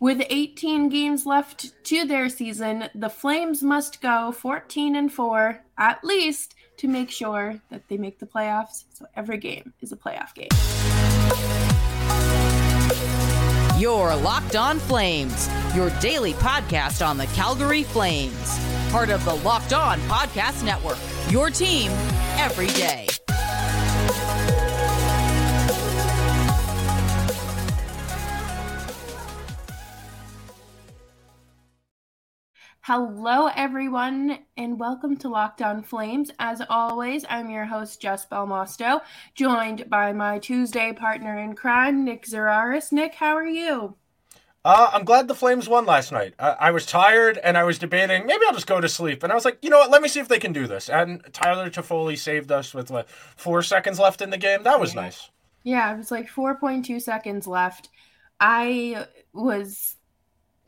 With 18 games left to their season, the Flames must go 14 and 4 at least to make sure that they make the playoffs. So every game is a playoff game. Your Locked On Flames, your daily podcast on the Calgary Flames. Part of the Locked On Podcast Network. Your team every day. Hello, everyone, and welcome to Locked On Flames. As always, I'm your host, Jess Belmosto, joined by my Tuesday partner in crime, Nick Zararis. Nick, how are you? Uh, I'm glad the Flames won last night. I, I was tired and I was debating maybe I'll just go to sleep. And I was like, you know what? Let me see if they can do this. And Tyler Toffoli saved us with what four seconds left in the game. That was nice. Yeah, it was like 4.2 seconds left. I was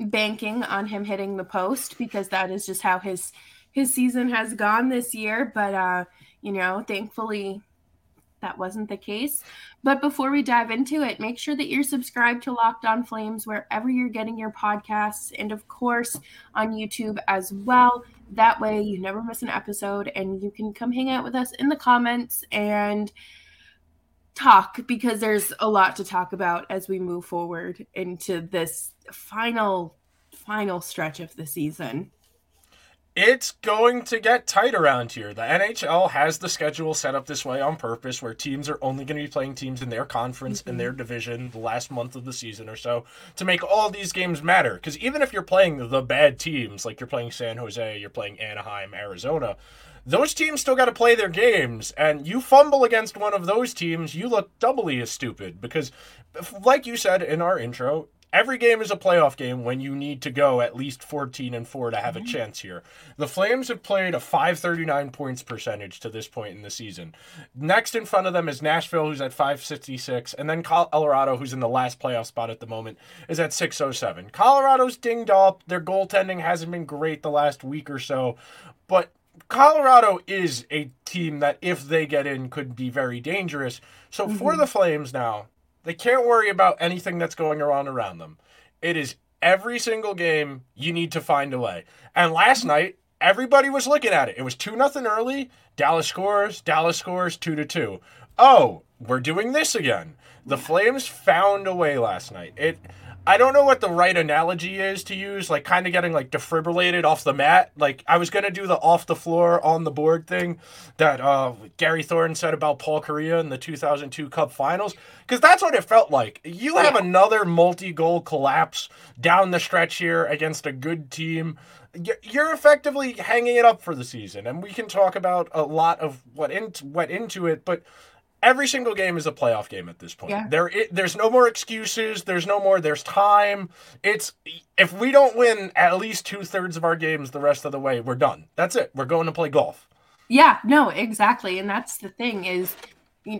banking on him hitting the post because that is just how his his season has gone this year. But uh, you know, thankfully that wasn't the case. But before we dive into it, make sure that you're subscribed to Locked On Flames wherever you're getting your podcasts and of course on YouTube as well. That way you never miss an episode and you can come hang out with us in the comments and talk because there's a lot to talk about as we move forward into this final final stretch of the season. It's going to get tight around here. The NHL has the schedule set up this way on purpose where teams are only going to be playing teams in their conference mm-hmm. in their division the last month of the season or so to make all these games matter cuz even if you're playing the bad teams like you're playing San Jose, you're playing Anaheim, Arizona, those teams still got to play their games and you fumble against one of those teams, you look doubly as stupid because like you said in our intro, every game is a playoff game when you need to go at least 14 and 4 to have a mm-hmm. chance here. The Flames have played a 539 points percentage to this point in the season. Next in front of them is Nashville who's at 566 and then Colorado who's in the last playoff spot at the moment is at 607. Colorado's dinged up. Their goaltending hasn't been great the last week or so, but Colorado is a team that if they get in could be very dangerous. So mm-hmm. for the Flames now, they can't worry about anything that's going on around them. It is every single game you need to find a way. And last night, everybody was looking at it. It was 2 nothing early. Dallas scores, Dallas scores 2 to 2. Oh, we're doing this again. The Flames found a way last night. It I don't know what the right analogy is to use, like kind of getting like defibrillated off the mat. Like I was gonna do the off the floor on the board thing that uh, Gary Thornton said about Paul Kariya in the 2002 Cup Finals, because that's what it felt like. You have another multi-goal collapse down the stretch here against a good team. You're effectively hanging it up for the season, and we can talk about a lot of what in, went into it, but every single game is a playoff game at this point. Yeah. There, it, there's no more excuses. There's no more. There's time. It's if we don't win at least two thirds of our games the rest of the way, we're done. That's it. We're going to play golf. Yeah. No. Exactly. And that's the thing is,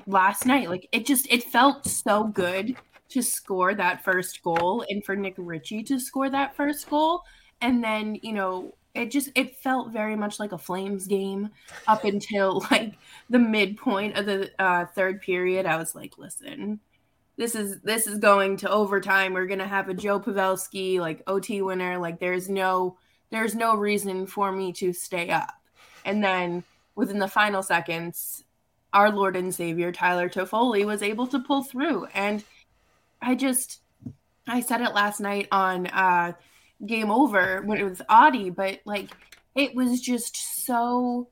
last night, like it just it felt so good to score that first goal and for Nick Ritchie to score that first goal. And then, you know, it just it felt very much like a flames game up until like the midpoint of the uh, third period. I was like listen this is this is going to overtime. We're gonna have a joe pavelski like ot winner. Like there's no there's no reason for me to stay up. And then within the final seconds our lord and savior tyler toffoli was able to pull through. And i just i said it last night on uh game over when it was Audie, but like it was just so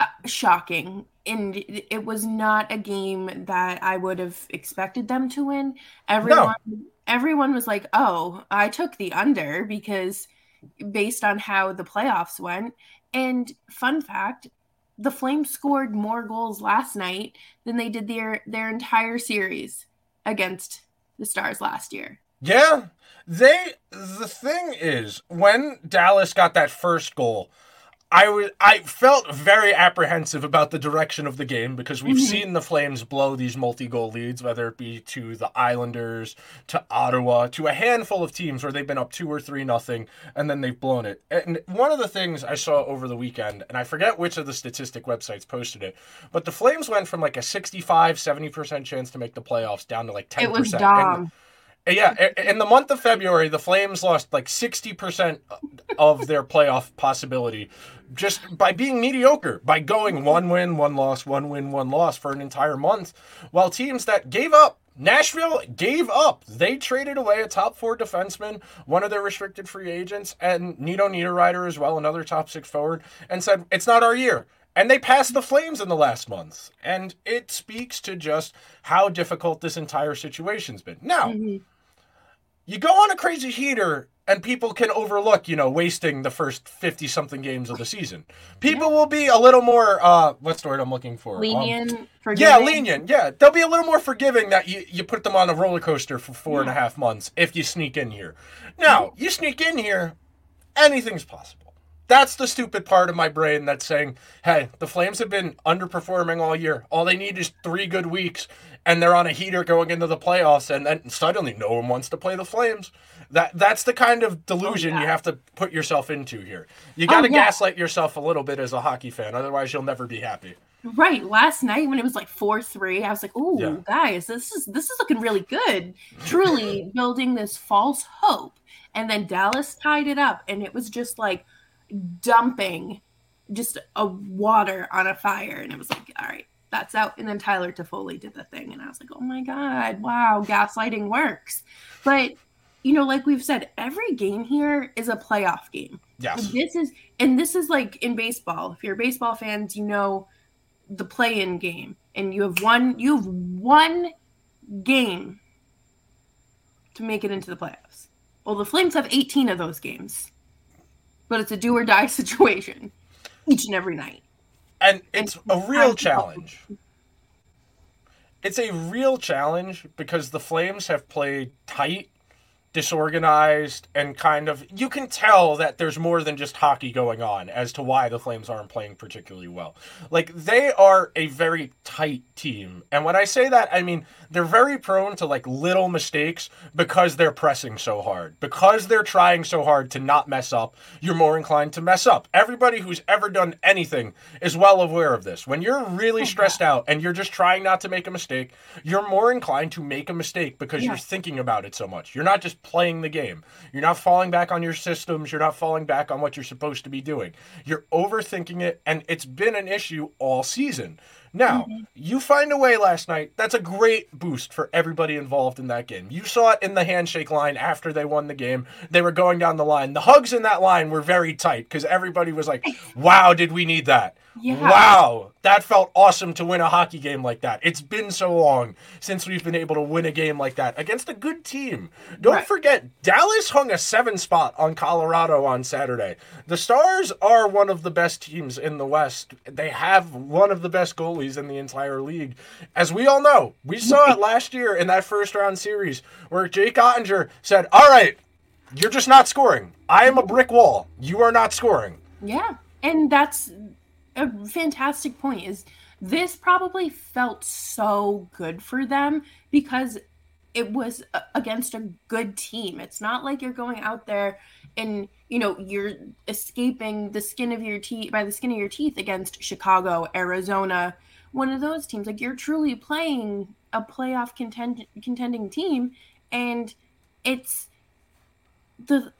uh, shocking. And it was not a game that I would have expected them to win. Everyone, no. everyone was like, "Oh, I took the under because based on how the playoffs went." And fun fact, the Flames scored more goals last night than they did their their entire series against the Stars last year. Yeah, they the thing is when Dallas got that first goal, I was I felt very apprehensive about the direction of the game because we've mm-hmm. seen the Flames blow these multi-goal leads, whether it be to the Islanders, to Ottawa, to a handful of teams where they've been up two or three nothing and then they've blown it. And one of the things I saw over the weekend, and I forget which of the statistic websites posted it, but the Flames went from like a 65, 70% chance to make the playoffs down to like 10%. It was dumb. Yeah, in the month of February, the Flames lost like 60% of their playoff possibility just by being mediocre, by going one win, one loss, one win, one loss for an entire month, while teams that gave up Nashville gave up. They traded away a top four defenseman, one of their restricted free agents, and Nino Niederreiter as well, another top six forward, and said, It's not our year. And they passed the Flames in the last month. And it speaks to just how difficult this entire situation's been. Now, mm-hmm. You go on a crazy heater and people can overlook, you know, wasting the first 50 something games of the season. People will be a little more, uh, what's the word I'm looking for? Lenient, um, Yeah, lenient. Yeah. They'll be a little more forgiving that you, you put them on a roller coaster for four yeah. and a half months if you sneak in here. Now, you sneak in here, anything's possible. That's the stupid part of my brain that's saying, hey, the Flames have been underperforming all year. All they need is three good weeks, and they're on a heater going into the playoffs, and then suddenly no one wants to play the Flames. That that's the kind of delusion oh, yeah. you have to put yourself into here. You got to oh, yeah. gaslight yourself a little bit as a hockey fan, otherwise you'll never be happy. Right. Last night when it was like four three, I was like, "Oh, yeah. guys, this is this is looking really good." Truly building this false hope, and then Dallas tied it up, and it was just like dumping just a water on a fire. And it was like, all right, that's out. And then Tyler Toffoli did the thing. And I was like, oh my God, wow, gaslighting works. But, you know, like we've said, every game here is a playoff game. Yes. This is, and this is like in baseball. If you're baseball fans, you know the play in game. And you have one, you have one game to make it into the playoffs. Well, the Flames have 18 of those games but it's a do or die situation each and every night. And it's and a real challenge. It's a real challenge because the Flames have played tight disorganized and kind of you can tell that there's more than just hockey going on as to why the Flames aren't playing particularly well. Like they are a very tight team. And when I say that, I mean they're very prone to like little mistakes because they're pressing so hard. Because they're trying so hard to not mess up, you're more inclined to mess up. Everybody who's ever done anything is well aware of this. When you're really oh, stressed out and you're just trying not to make a mistake, you're more inclined to make a mistake because yeah. you're thinking about it so much. You're not just playing the game. You're not falling back on your systems. You're not falling back on what you're supposed to be doing. You're overthinking it, and it's been an issue all season. Now, mm-hmm. you find a way last night. That's a great boost for everybody involved in that game. You saw it in the handshake line after they won the game. They were going down the line. The hugs in that line were very tight because everybody was like, wow, did we need that? Yeah. Wow, that felt awesome to win a hockey game like that. It's been so long since we've been able to win a game like that against a good team. Don't right. forget, Dallas hung a seven spot on Colorado on Saturday. The Stars are one of the best teams in the West. They have one of the best goalies in the entire league. As we all know, we saw it last year in that first round series where Jake Oettinger said, All right, you're just not scoring. I am a brick wall. You are not scoring. Yeah. And that's a fantastic point is this probably felt so good for them because it was against a good team. It's not like you're going out there and you know you're escaping the skin of your teeth by the skin of your teeth against Chicago, Arizona, one of those teams. Like you're truly playing a playoff contend- contending team, and it's the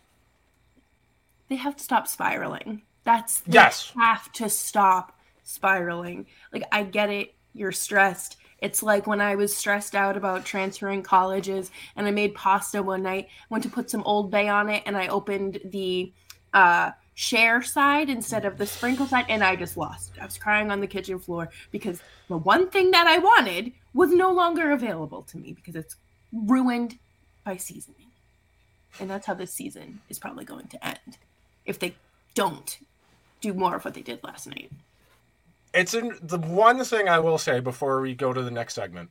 they have to stop spiraling. That's yes. have to stop spiraling. Like I get it, you're stressed. It's like when I was stressed out about transferring colleges and I made pasta one night, went to put some Old Bay on it, and I opened the uh, share side instead of the sprinkle side, and I just lost. I was crying on the kitchen floor because the one thing that I wanted was no longer available to me because it's ruined by seasoning. And that's how this season is probably going to end if they don't do more of what they did last night. It's in the one thing I will say before we go to the next segment.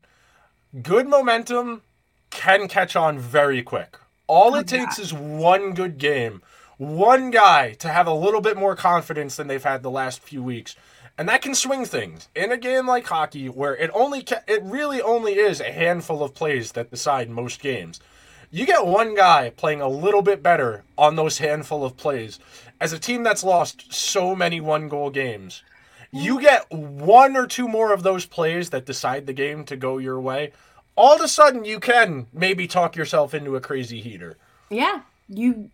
Good momentum can catch on very quick. All oh, it takes is one good game, one guy to have a little bit more confidence than they've had the last few weeks. And that can swing things in a game like hockey, where it only ca- it really only is a handful of plays that decide most games. You get one guy playing a little bit better on those handful of plays, as a team that's lost so many one goal games, you get one or two more of those plays that decide the game to go your way. all of a sudden you can maybe talk yourself into a crazy heater. Yeah, you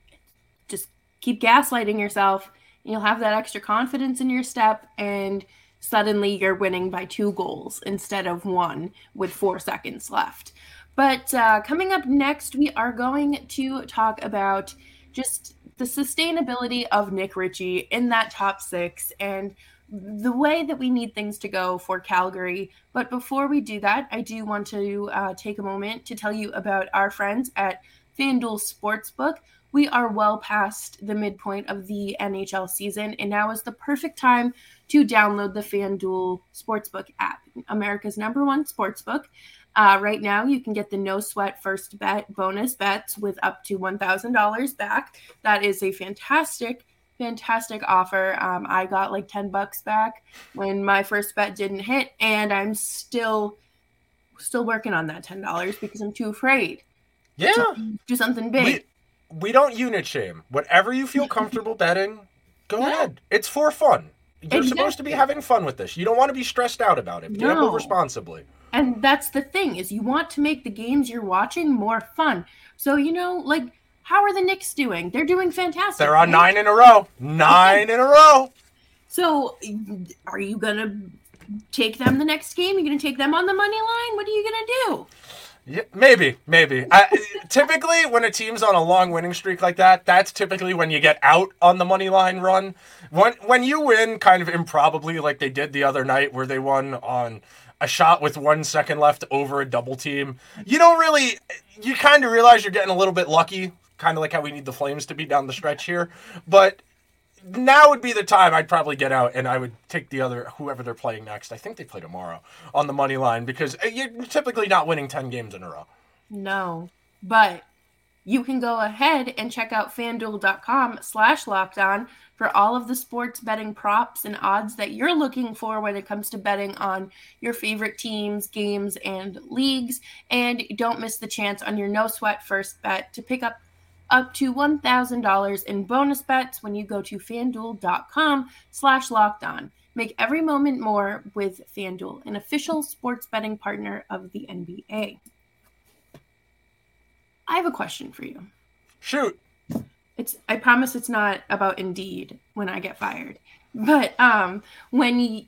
just keep gaslighting yourself. You'll have that extra confidence in your step, and suddenly you're winning by two goals instead of one with four seconds left. But uh, coming up next, we are going to talk about just the sustainability of Nick Ritchie in that top six and the way that we need things to go for Calgary. But before we do that, I do want to uh, take a moment to tell you about our friends at FanDuel Sportsbook. We are well past the midpoint of the NHL season, and now is the perfect time to download the FanDuel Sportsbook app, America's number one sportsbook. Uh, right now, you can get the no sweat first bet bonus bets with up to $1,000 back. That is a fantastic fantastic offer. Um, I got like 10 bucks back when my first bet didn't hit, and I'm still still working on that $10 because I'm too afraid. Yeah. do something big. We, we don't unit shame. Whatever you feel comfortable betting, go yeah. ahead. It's for fun. You're exactly. supposed to be having fun with this. You don't want to be stressed out about it. Gamble no. responsibly. And that's the thing is you want to make the games you're watching more fun. So you know, like how are the Knicks doing? They're doing fantastic. They're on nine in a row. Nine in a row. So, are you gonna take them the next game? You're gonna take them on the money line? What are you gonna do? Yeah, maybe, maybe. I, typically, when a team's on a long winning streak like that, that's typically when you get out on the money line run. When when you win, kind of improbably, like they did the other night, where they won on a shot with one second left over a double team. You don't really, you kind of realize you're getting a little bit lucky kind of like how we need the Flames to be down the stretch here. But now would be the time I'd probably get out and I would take the other whoever they're playing next. I think they play tomorrow on the money line because uh, you're typically not winning 10 games in a row. No. But you can go ahead and check out fanduel.com slash locked on for all of the sports betting props and odds that you're looking for when it comes to betting on your favorite teams, games, and leagues. And don't miss the chance on your no sweat first bet to pick up up to $1,000 in bonus bets when you go to fanduel.com slash locked on. Make every moment more with FanDuel, an official sports betting partner of the NBA. I have a question for you. Shoot. It's I promise it's not about Indeed when I get fired. But um when you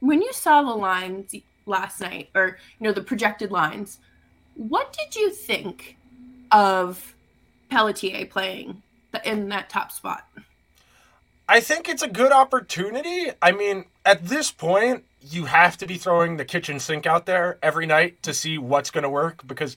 when you saw the lines last night or you know the projected lines, what did you think of Pelletier playing in that top spot. I think it's a good opportunity. I mean, at this point, you have to be throwing the kitchen sink out there every night to see what's going to work because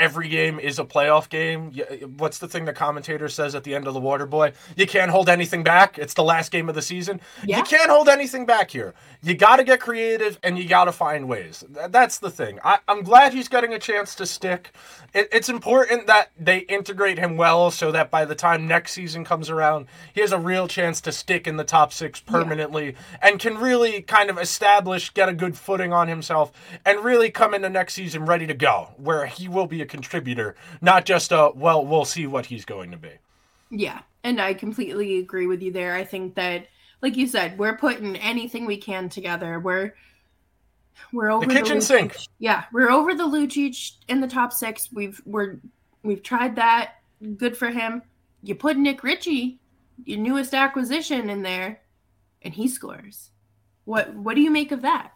every game is a playoff game. What's the thing the commentator says at the end of the Water Boy? You can't hold anything back. It's the last game of the season. Yeah. You can't hold anything back here. You got to get creative and you got to find ways. That's the thing. I, am glad he's getting a chance to stick. It, it's important that they integrate him well so that by the time next season comes around, he has a real chance to stick in the top six permanently yeah. and can really kind of establish, get a good footing on himself, and really come into next season ready to go, where he will be a contributor, not just a, well, we'll see what he's going to be. Yeah. And I completely agree with you there. I think that, like you said, we're putting anything we can together. We're, we're over the kitchen the sink. Yeah, we're over the Lucic in the top six. We've we're we've tried that. Good for him. You put Nick Ritchie, your newest acquisition, in there, and he scores. What what do you make of that?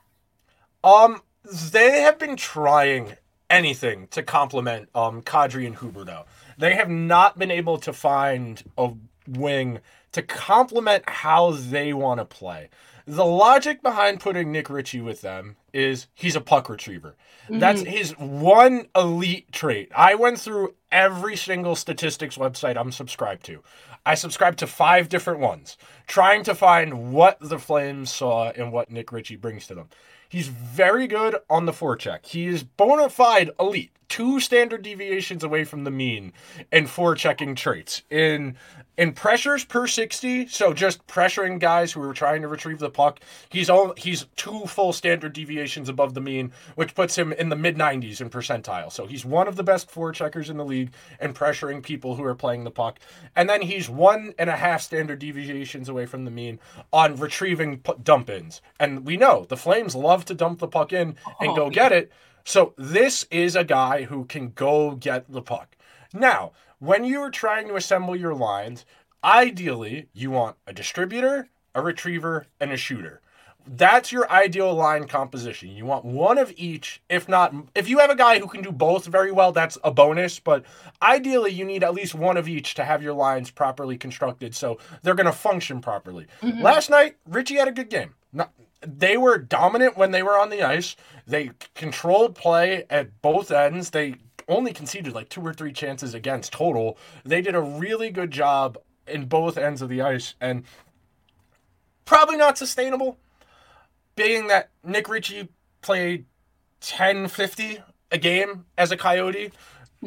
Um, they have been trying anything to complement um Kadri and Huberdeau. They have not been able to find a wing to complement how they want to play. The logic behind putting Nick Ritchie with them is he's a puck retriever. Mm-hmm. That's his one elite trait. I went through every single statistics website I'm subscribed to. I subscribed to five different ones, trying to find what the Flames saw and what Nick Ritchie brings to them. He's very good on the forecheck. He is bona fide elite, two standard deviations away from the mean in forechecking traits. In in pressures per 60, so just pressuring guys who are trying to retrieve the puck, he's all, he's two full standard deviations above the mean, which puts him in the mid 90s in percentile. So he's one of the best forecheckers in the league and pressuring people who are playing the puck. And then he's one and a half standard deviations away from the mean on retrieving dump ins. And we know the Flames love to dump the puck in and oh, go get it So this is a guy who can go get the puck. Now, when you are trying to assemble your lines, ideally you want a distributor, a retriever, and a shooter. That's your ideal line composition. You want one of each, if not, if you have a guy who can do both very well, that's a bonus. But ideally, you need at least one of each to have your lines properly constructed so they're going to function properly. Mm-hmm. Last night, Ritchie had a good game. Not, they were dominant when they were on the ice. They controlled play at both ends. They only conceded like two or three chances against total. They did a really good job in both ends of the ice and probably not sustainable being that Nick Ritchie played 1050 a game as a Coyote,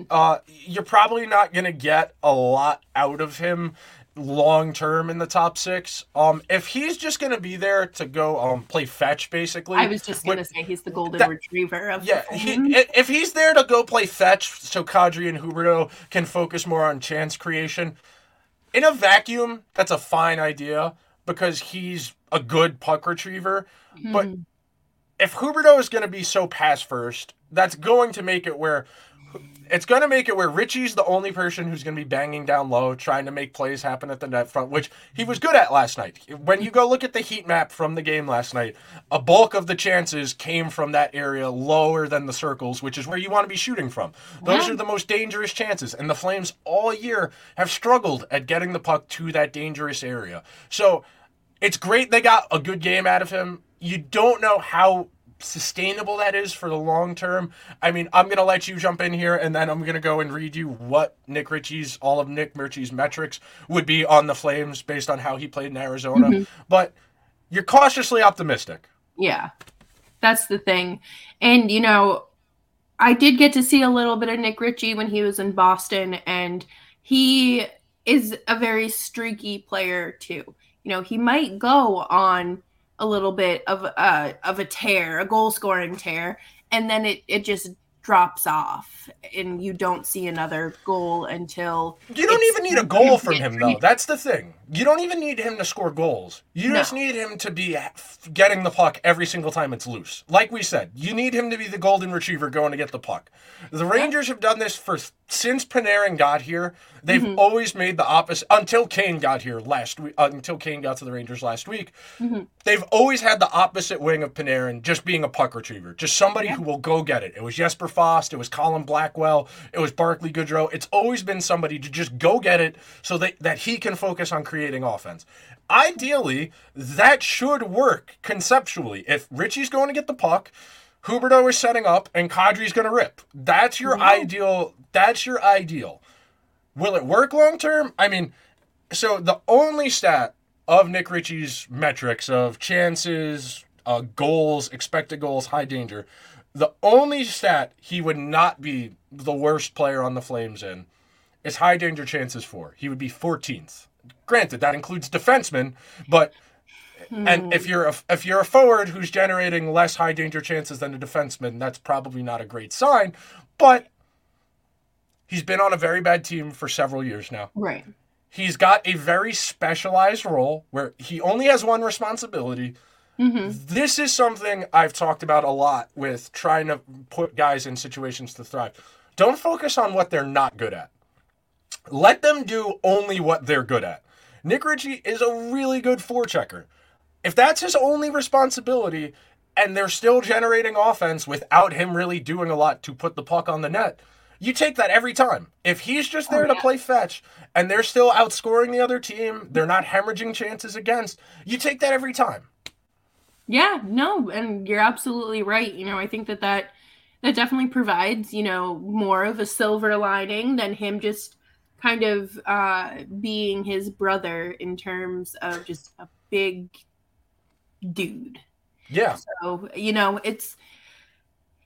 uh, you're probably not going to get a lot out of him long term in the top six. Um, if he's just going to be there to go um play fetch, basically. I was just going to say he's the golden that, retriever of yeah. He, if he's there to go play fetch, so Kadri and Huberdeau can focus more on chance creation. In a vacuum, that's a fine idea because he's a good puck retriever. Mm-hmm. But if Huberdeau is going to be so pass first, that's going to make it where it's going to make it where Ritchie's the only person who's going to be banging down low, trying to make plays happen at the net front, which he was good at last night. When you go look at the heat map from the game last night, a bulk of the chances came from that area lower than the circles, which is where you want to be shooting from. Those yeah. are the most dangerous chances, and the Flames all year have struggled at getting the puck to that dangerous area. So it's great they got a good game out of him. You don't know how sustainable that is for the long term. I mean, I'm going to let you jump in here and then I'm going to go and read you what Nick Ritchie's, all of Nick Ritchie's metrics would be on the Flames based on how he played in Arizona. Mm-hmm. But you're cautiously optimistic. Yeah, that's the thing. And, you know, I did get to see a little bit of Nick Ritchie when he was in Boston, and he is a very streaky player, too you know, he might go on a little bit of a uh, of a tear, a goal scoring tear, and then it it just drops off and you don't see another goal until you don't even need a goal from him though. that's the thing. You don't even need him to score goals. You no. just need him to be getting the puck every single time it's loose. Like we said you need him to be the golden retriever going to get the puck. The rangers have done this for since Panarin got here, they've mm-hmm. always made the opposite until Kane got here last week. Uh, until Kane got to the Rangers last week, mm-hmm. they've always had the opposite wing of Panarin, just being a puck retriever, just somebody yeah. who will go get it. It was Jesper Fast, it was Colin Blackwell, it was Barclay Goodrow. It's always been somebody to just go get it so that that he can focus on creating offense. Ideally, that should work conceptually. If Ritchie's going to get the puck. Huberdeau is setting up and Kadri's going to rip. That's your ideal. That's your ideal. Will it work long term? I mean, so the only stat of Nick Ritchie's metrics of chances, uh, goals, expected goals, high danger, the only stat he would not be the worst player on the Flames in is high danger chances for. He would be 14th. Granted, that includes defensemen, but and if you're a, if you're a forward who's generating less high danger chances than a defenseman, that's probably not a great sign. But he's been on a very bad team for several years now. Right. He's got a very specialized role where he only has one responsibility. Mm-hmm. This is something I've talked about a lot with trying to put guys in situations to thrive. Don't focus on what they're not good at. Let them do only what they're good at. Nick Ritchie is a really good forechecker. If that's his only responsibility and they're still generating offense without him really doing a lot to put the puck on the net, you take that every time. If he's just there oh, yeah. to play fetch and they're still outscoring the other team, they're not hemorrhaging chances against, you take that every time. Yeah, no, and you're absolutely right. You know, I think that that that definitely provides, you know, more of a silver lining than him just kind of uh being his brother in terms of just a big dude. Yeah. So, you know, it's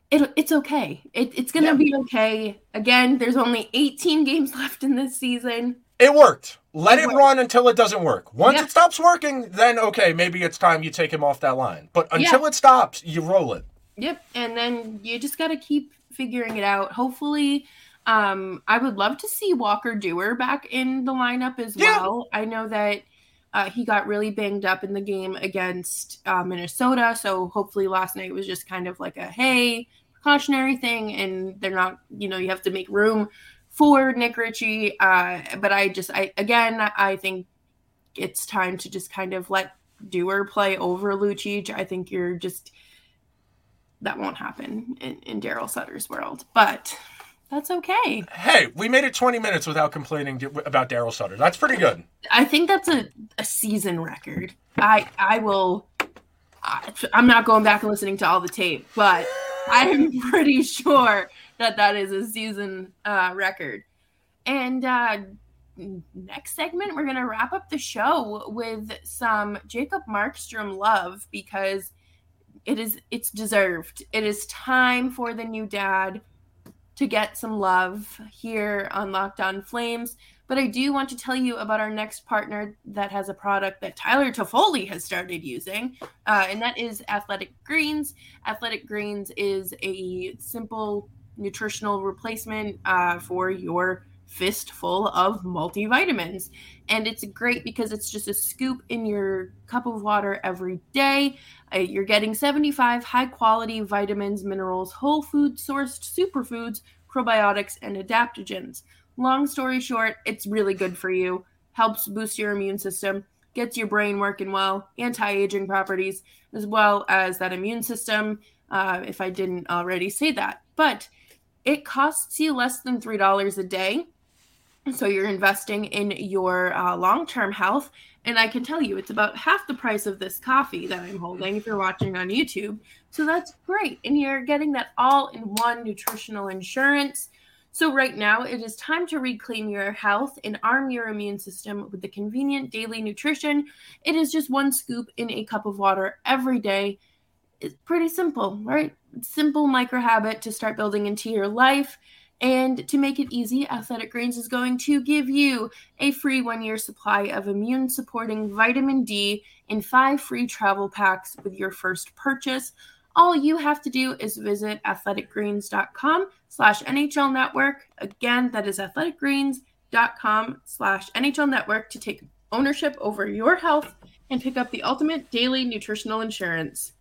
it, it's okay. It, it's going to yeah. be okay. Again, there's only 18 games left in this season. It worked. Let it, it run until it doesn't work. Once yeah. it stops working, then okay, maybe it's time you take him off that line. But until yeah. it stops, you roll it. Yep. And then you just got to keep figuring it out. Hopefully, um, I would love to see Walker Duehr back in the lineup as well. I know that uh, he got really banged up in the game against uh, Minnesota. So hopefully last night was just kind of like a hey, cautionary thing, and they're not. You know, you have to make room for Nick Ritchie. Uh, but I just, I again, I think it's time to just kind of let Duehr play over Lucic. I think you're just that won't happen in, in Daryl Sutter's world, but that's okay. Hey, we made it 20 minutes without complaining about Daryl Sutter. That's pretty good. I think that's a, a season record. I I will. I, I'm not going back and listening to all the tape, but I'm pretty sure that that is a season uh, record. And uh, next segment, we're gonna wrap up the show with some Jacob Markstrom love because it is it's deserved. It is time for the new dad to get some love here on Locked On Flames. But I do want to tell you about our next partner that has a product that Tyler Toffoli has started using, uh, and that is Athletic Greens. Athletic Greens is a simple nutritional replacement uh, for your fistful of multivitamins. And it's great because it's just a scoop in your cup of water every day. Uh, you're getting 75 high quality vitamins, minerals, whole food sourced superfoods, probiotics, and adaptogens. Long story short, it's really good for you, helps boost your immune system, gets your brain working well, anti aging properties, as well as that immune system, uh, if I didn't already say that. But it costs you less than $3 a day so you're investing in your uh, long-term health, and I can tell you it's about half the price of this coffee that I'm holding if you're watching on YouTube. So that's great, and you're getting that all-in-one nutritional insurance. So right now it is time to reclaim your health and arm your immune system with the convenient daily nutrition. It is just one scoop in a cup of water every day. It's pretty simple, right? Simple micro habit to start building into your life. And to make it easy, Athletic Greens is going to give you a free one year supply of immune supporting vitamin D in five free travel packs with your first purchase. All you have to do is visit athleticgreens.com slash NHL network. Again, that is athleticgreens.com slash NHL network to take ownership over your health and pick up the ultimate daily nutritional insurance.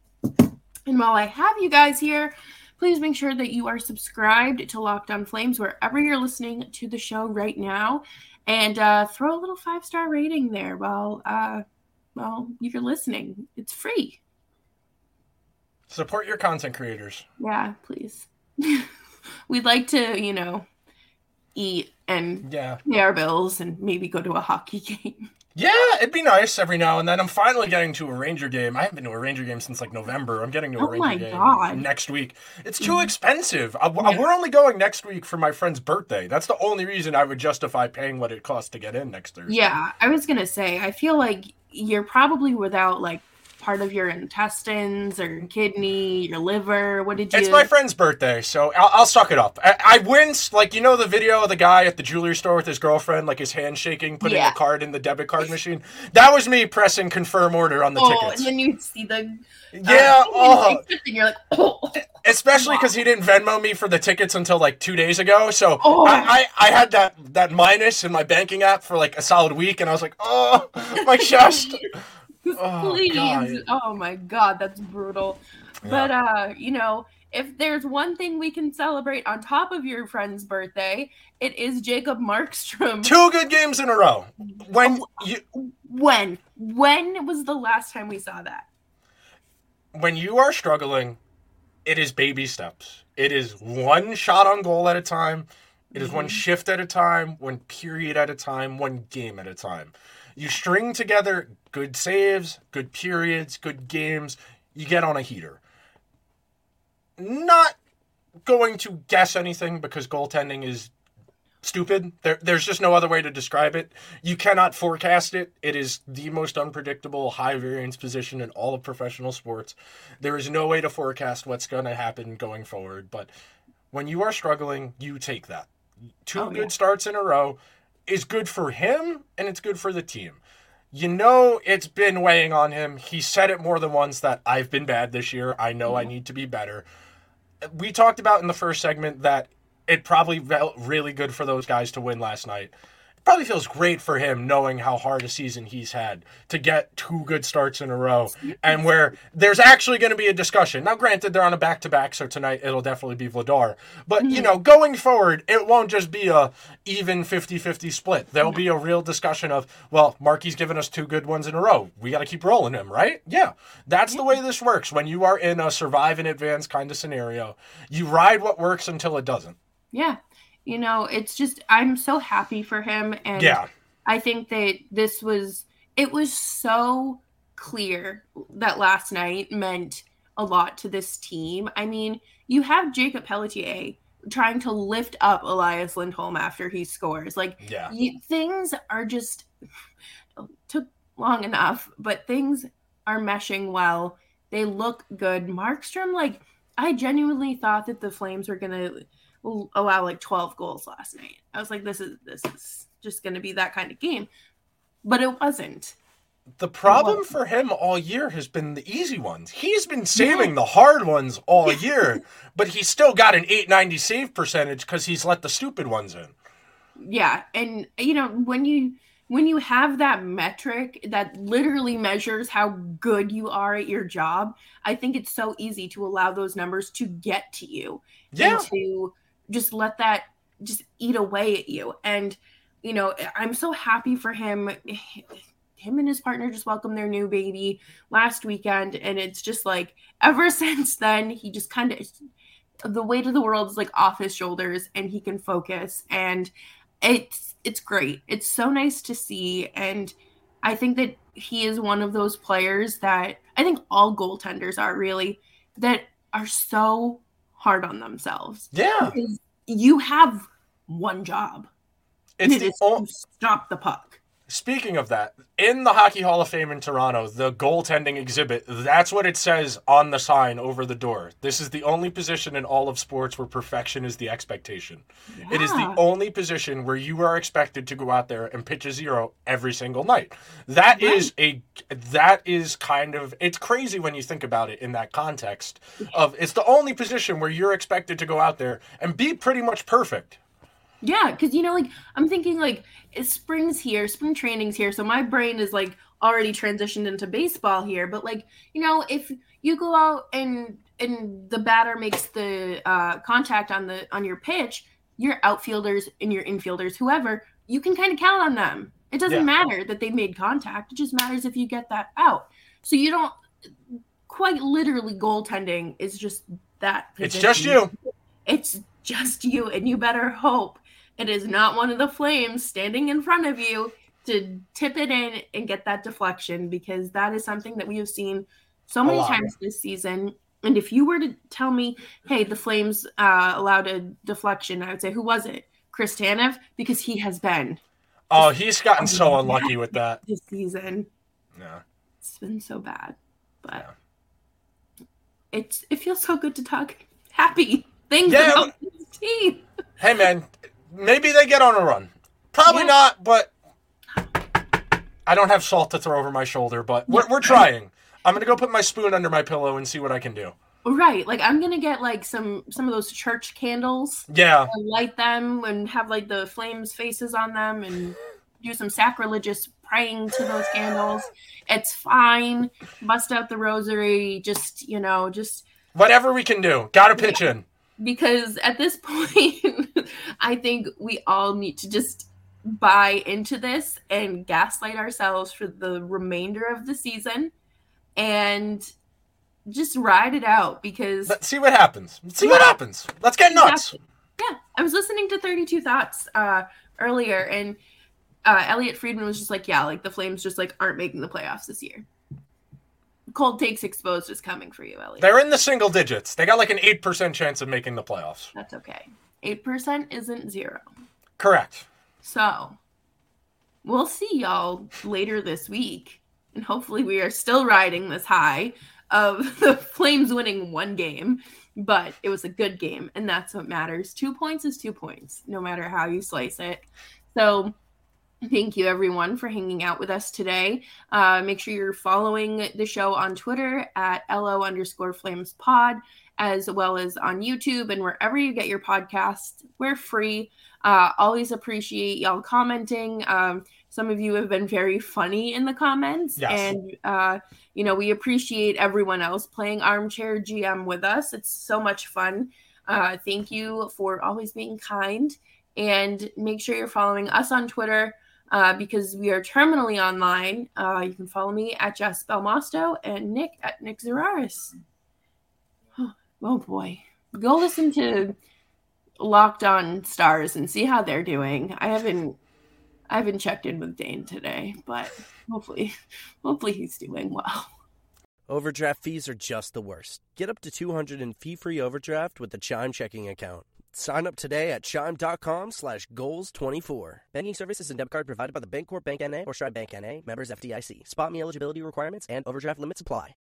And while I have you guys here, Please make sure that you are subscribed to Locked On Flames wherever you're listening to the show right now, and uh, throw a little five star rating there while uh, while you're listening. It's free. Support your content creators. Yeah, please. We'd like to, you know, eat and yeah. pay our bills and maybe go to a hockey game. Yeah, it'd be nice every now and then. I'm finally getting to a Ranger game. I haven't been to a Ranger game since like November. I'm getting to a oh Ranger game God. next week. It's too mm. expensive. I, yeah. We're only going next week for my friend's birthday. That's the only reason I would justify paying what it costs to get in next Thursday. Yeah, I was gonna say. I feel like you're probably without like part of your intestines or kidney, your liver? What did you? It's my friend's birthday, so I'll, I'll suck it up. I, I wince, like you know the video of the guy at the jewelry store with his girlfriend, like his hand shaking, putting yeah. the card in the debit card machine. That was me pressing confirm order on the oh, tickets. and then you see the yeah, uh, oh. and you're like, oh. Especially because he didn't Venmo me for the tickets until like two days ago, so oh. I, I, I had that that minus in my banking app for like a solid week, and I was like, oh, my chest. Oh, please. God. Oh my god, that's brutal. Yeah. But uh, you know, if there's one thing we can celebrate on top of your friend's birthday, it is Jacob Markstrom. Two good games in a row. When oh, you when when was the last time we saw that? When you are struggling, it is baby steps. It is one shot on goal at a time. It is mm-hmm. one shift at a time, one period at a time, one game at a time. You string together good saves, good periods, good games, you get on a heater. Not going to guess anything because goaltending is stupid. There, there's just no other way to describe it. You cannot forecast it. It is the most unpredictable, high variance position in all of professional sports. There is no way to forecast what's going to happen going forward. But when you are struggling, you take that. Two oh, good yeah. starts in a row is good for him and it's good for the team you know it's been weighing on him. He said it more than once that I've been bad this year. I know I mm-hmm. need to be better. We talked about in the first segment that it probably felt really good for those guys to win last night. Probably feels great for him knowing how hard a season he's had to get two good starts in a row and where there's actually going to be a discussion. Now, granted, they're on a back to back, so tonight it'll definitely be Vladar. But, you know, going forward, it won't just be a even 50 50 split. There'll be a real discussion of, well, Marky's given us two good ones in a row. We got to keep rolling him, right? Yeah. That's the way this works. When you are in a survive in advance kind of scenario, you ride what works until it doesn't. Yeah. You know, it's just I'm so happy for him and Yeah. I think that this was it was so clear that last night meant a lot to this team. I mean, you have Jakob Pelletier trying to lift up Elias Lindholm after he scores. Like Yeah. you, things are just took long enough, but things are meshing well. They look good. Markstrom, like I genuinely thought that the Flames were gonna l- allow like 12 goals last night. I was like, this is this is just gonna be that kind of game, but it wasn't. The problem for him all year has been the easy ones. He's been saving the hard ones all year, but he's still got an 890 save percentage because he's let the stupid ones in. Yeah, and you know when you when you have that metric that literally measures how good you are at your job, I think it's so easy to allow those numbers to get to you Yeah. and to just let that just eat away at you. And you know, I'm so happy for him. Him and his partner just welcomed their new baby last weekend, and it's just like ever since then, he just kind of the weight of the world is like off his shoulders, and he can focus. And it's it's great. It's so nice to see, and I think that he is one of those players that I think all goaltenders are really that are so hard on themselves Yeah. because you have one job. It's and it the is o- to stop the puck. Speaking of that, in the Hockey Hall of Fame in Toronto, the goaltending exhibit, that's what it says on the sign over the door. This is the only position in all of sports where perfection is the expectation. It is the only position where you are expected to go out there and pitch a zero every single night. That is a that is kind of it's crazy when you think about it in that context of it's the only position where you're expected to go out there and be pretty much perfect. Yeah, because you know, like I'm thinking, like it's spring's here, spring training's here, so my brain is like already transitioned into baseball here. But like, you know, if you go out and and the batter makes the uh, contact on the on your pitch, your outfielders and your infielders, whoever, you can kind of count on them. It doesn't Yeah. matter that they made contact; it just matters if you get that out. So you don't quite literally goaltending is just that. It's just you. it's just you and you better hope it is not one of the flames standing in front of you to tip it in and get that deflection because that is something that we have seen so many times this season. And if you were to tell me hey the flames uh, allowed a deflection i would say who was it? Chris tanev because he has been. Oh, he's gotten so unlucky with that. this season. Yeah. it's been so bad but it's it feels so good to talk. Happy. Things Yeah, about this team. Hey man, maybe they get on a run. Probably Yeah. not, but I don't have salt to throw over my shoulder, but we're, we're trying. I'm gonna go put my spoon under my pillow and see what I can do. Right. Like I'm gonna get like some some of those church candles Yeah, light them and have like the flames faces on them and do some sacrilegious praying to those candles. It's fine. Bust out the rosary, just you know, just whatever we can do. Gotta pitch in. Because at this point I think we all need to just buy into this and gaslight ourselves for the remainder of the season and just ride it out because Let's see what happens. Let's see what happens. Let's get nuts. Yeah, I was listening to 32 Thoughts uh, earlier, and uh, Elliot Friedman was just like, "Yeah, like the Flames just like aren't making the playoffs this year." Cold takes exposed is coming for you, Elliot. They're in the single digits. They got like an eight percent chance of making the playoffs. That's okay. Eight percent isn't zero, Correct. so we'll see y'all later this week, and hopefully we are still riding this high of the Flames winning one game. But it was a good game, and that's what matters. Two points is two points, no matter how you slice it. So Thank you, everyone, for hanging out with us today. Uh, make sure you're following the show on Twitter at LO underscore flames pod, as well as on YouTube and wherever you get your podcasts. We're free. Uh, always appreciate y'all commenting. Um, some of you have been very funny in the comments, Yes. and uh, you know we appreciate everyone else playing armchair GM with us. It's so much fun. Uh, thank you for always being kind, and make sure you're following us on Twitter uh, because we are terminally online. Uh, you can follow me at Jess Belmosto and Nick at Nick Zeraris. Oh boy, go listen to Locked On Stars and see how they're doing. I haven't, I haven't checked in with Dane today, but hopefully, hopefully he's doing well. Overdraft fees are just the worst. Get up to 200 in fee-free overdraft with the Chime checking account. Sign up today at chime.com slash goals24. Banking services and debit card provided by the Bancorp Bank N.A. or Stride Bank N.A. Members FDIC. SpotMe eligibility requirements and overdraft limits apply.